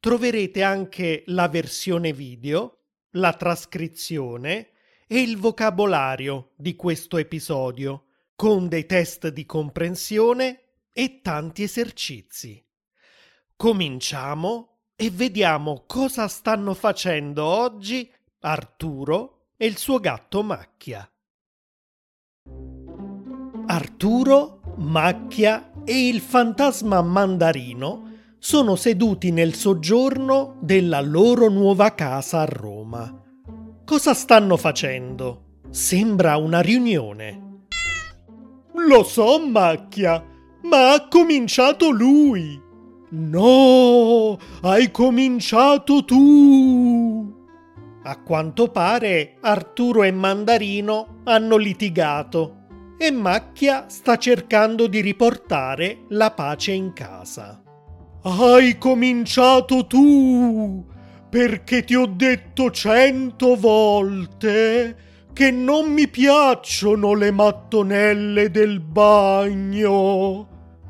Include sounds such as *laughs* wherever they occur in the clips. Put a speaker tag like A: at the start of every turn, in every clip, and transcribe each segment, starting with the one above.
A: troverete anche la versione video, la trascrizione e il vocabolario di questo episodio, con dei test di comprensione e tanti esercizi. Cominciamo e vediamo cosa stanno facendo oggi Arturo e il suo gatto Macchia. Arturo, Macchia e il fantasma mandarino sono seduti nel soggiorno della loro nuova casa a Roma. Cosa stanno facendo? Sembra una riunione.
B: Lo so, Macchia, ma ha cominciato lui. No, hai cominciato tu.
A: A quanto pare Arturo e Mandarino hanno litigato e Macchia sta cercando di riportare la pace in casa.
B: Hai cominciato tu, perché ti ho detto cento volte che non mi piacciono le mattonelle del bagno.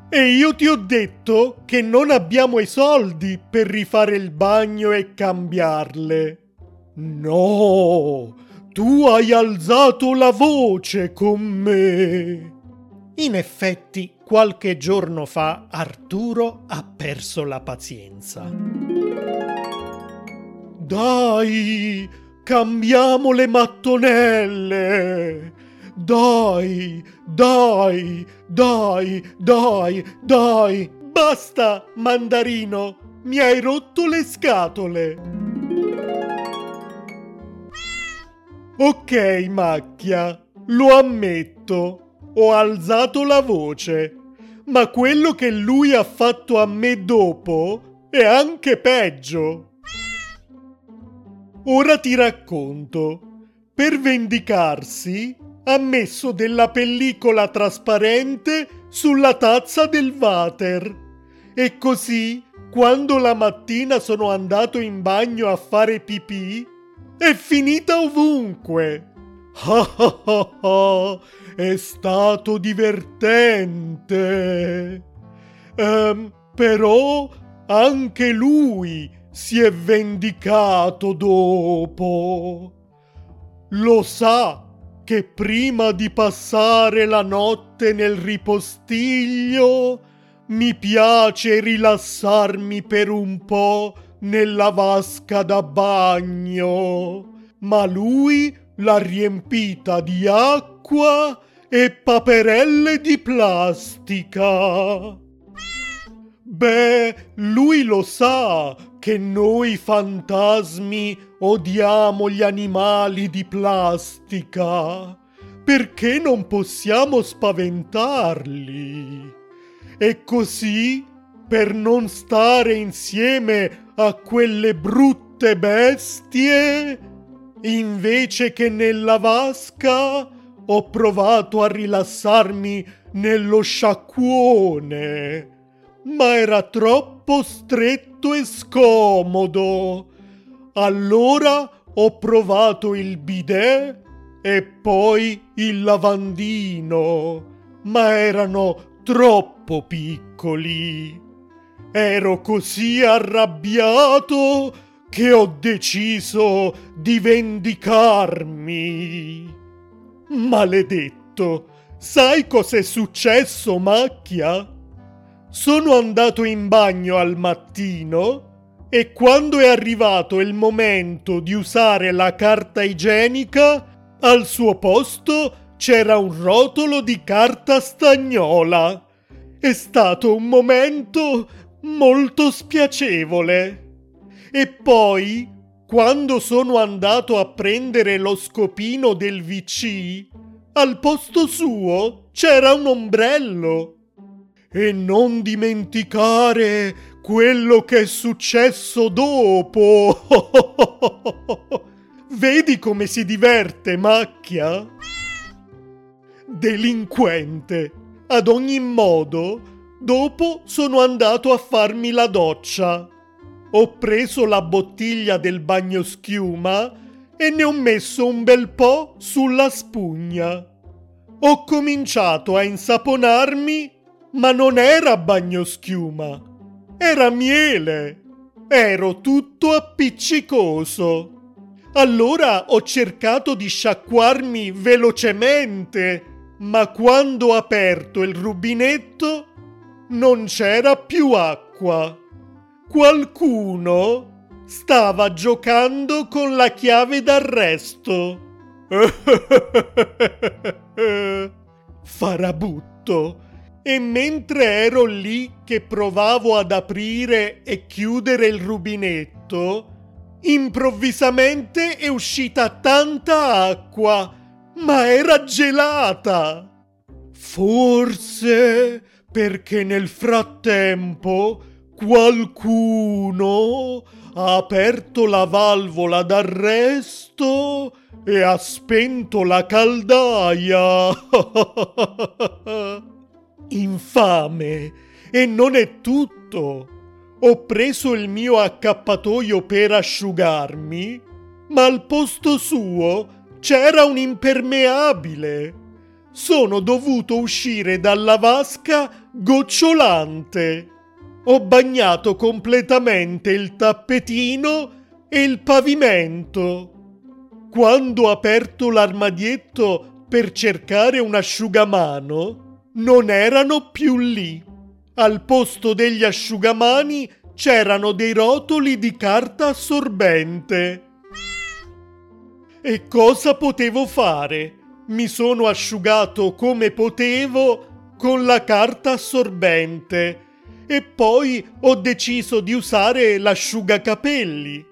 B: E io ti ho detto che non abbiamo i soldi per rifare il bagno e cambiarle. No, tu hai alzato la voce con me.
A: In effetti, qualche giorno fa Arturo ha perso la pazienza.
B: Dai, cambiamo le mattonelle. Dai, dai, dai, dai, dai. Basta, mandarino, mi hai rotto le scatole. Ok, macchia, lo ammetto ho alzato la voce, ma quello che lui ha fatto a me dopo è anche peggio. Ora ti racconto. Per vendicarsi ha messo della pellicola trasparente sulla tazza del water e così quando la mattina sono andato in bagno a fare pipì è finita ovunque. Ah ah ah ah, è stato divertente. Um, però anche lui si è vendicato dopo. Lo sa che prima di passare la notte nel ripostiglio mi piace rilassarmi per un po' nella vasca da bagno, ma lui l'ha riempita di acqua e paperelle di plastica. Beh, lui lo sa che noi fantasmi odiamo gli animali di plastica. Perché non possiamo spaventarli? E così, per non stare insieme a quelle brutte bestie, invece che nella vasca, ho provato a rilassarmi nello sciacquone, ma era troppo stretto e scomodo. Allora ho provato il bidet e poi il lavandino, ma erano troppo piccoli. Ero così arrabbiato che ho deciso di vendicarmi. Maledetto, sai cos'è successo, Macchia? Sono andato in bagno al mattino e quando è arrivato il momento di usare la carta igienica, al suo posto c'era un rotolo di carta stagnola. È stato un momento molto spiacevole. E poi quando sono andato a prendere lo scopino del VC, al posto suo c'era un ombrello. e non dimenticare quello che è successo dopo. *laughs* Vedi come si diverte, macchia? Delinquente. Ad ogni modo, dopo sono andato a farmi la doccia. Ho preso la bottiglia del bagno schiuma e ne ho messo un bel po' sulla spugna. Ho cominciato a insaponarmi, ma non era bagno schiuma, era miele. Ero tutto appiccicoso. Allora ho cercato di sciacquarmi velocemente, ma quando ho aperto il rubinetto non c'era più acqua. Qualcuno stava giocando con la chiave d'arresto. *laughs* Farabutto. E mentre ero lì che provavo ad aprire e chiudere il rubinetto, Improvvisamente è uscita tanta acqua, ma era gelata. Forse perché nel frattempo qualcuno ha aperto la valvola d'arresto e ha spento la caldaia. *laughs* Infame! E non è tutto. Ho preso il mio accappatoio per asciugarmi, ma al posto suo c'era un impermeabile. Sono dovuto uscire dalla vasca gocciolante. Ho bagnato completamente il tappetino e il pavimento. Quando ho aperto l'armadietto per cercare un asciugamano, non erano più lì. Al posto degli asciugamani c'erano dei rotoli di carta assorbente. E cosa potevo fare? Mi sono asciugato come potevo con la carta assorbente e poi ho deciso di usare l'asciugacapelli.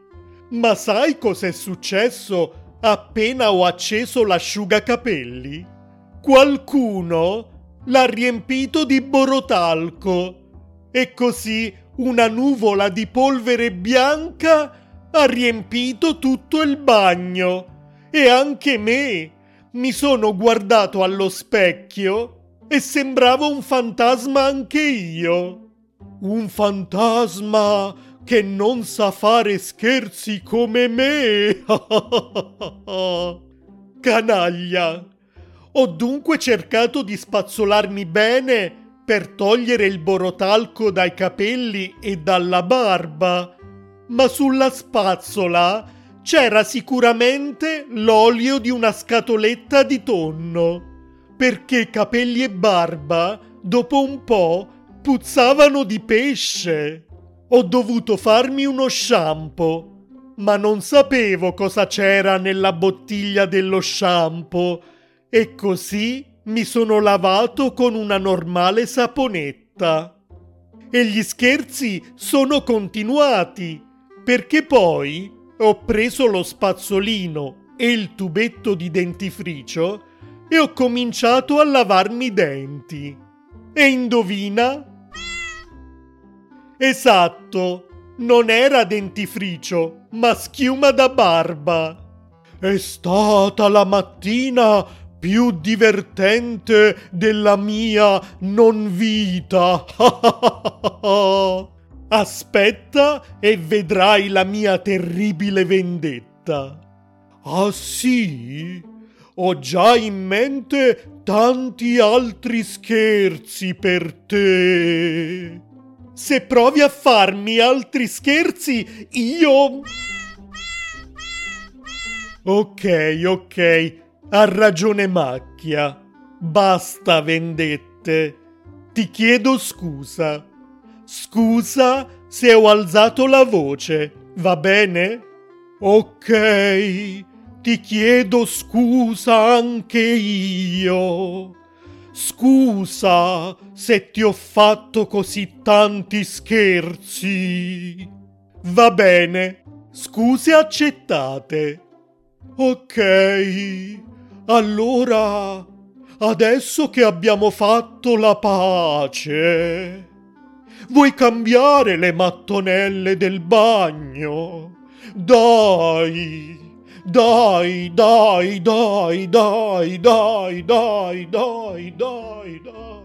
B: Ma sai cos'è successo appena ho acceso l'asciugacapelli? Qualcuno l'ha riempito di borotalco e così una nuvola di polvere bianca ha riempito tutto il bagno e anche me. Mi sono guardato allo specchio e sembravo un fantasma anche io. Un fantasma che non sa fare scherzi come me. *laughs* Canaglia. Ho dunque cercato di spazzolarmi bene per togliere il borotalco dai capelli e dalla barba, ma sulla spazzola c'era sicuramente l'olio di una scatoletta di tonno, perché capelli e barba, dopo un po', puzzavano di pesce. Ho dovuto farmi uno shampoo, ma non sapevo cosa c'era nella bottiglia dello shampoo e così mi sono lavato con una normale saponetta. E gli scherzi sono continuati, perché poi ho preso lo spazzolino e il tubetto di dentifricio e ho cominciato a lavarmi i denti. E indovina? Esatto, non era dentifricio, ma schiuma da barba. È stata la mattina più divertente della mia non vita. *laughs* Aspetta e vedrai la mia terribile vendetta. Ah sì? Ho già in mente tanti altri scherzi per te. Se provi a farmi altri scherzi, io... Ok, ok, ha ragione Macchia. Basta vendette. Ti chiedo scusa. Scusa se ho alzato la voce, va bene? Ok, ti chiedo scusa anche io. Scusa se ti ho fatto così tanti scherzi. Va bene, scuse accettate. Ok, allora, adesso che abbiamo fatto la pace, vuoi cambiare le mattonelle del bagno? Dai! Dai, dai, dai, dai, dai, dai, dai, dai, dai, dai,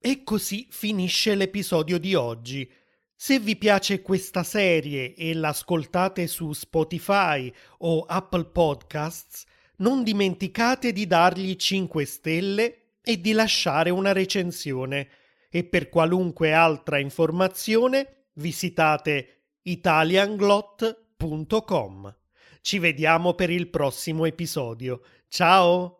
A: E così finisce l'episodio di oggi. Se vi piace questa serie e l'ascoltate su Spotify o Apple Podcasts, non dimenticate di dargli 5 stelle e di lasciare una recensione e per qualunque altra informazione visitate italianglot.com. Ci vediamo per il prossimo episodio. Ciao!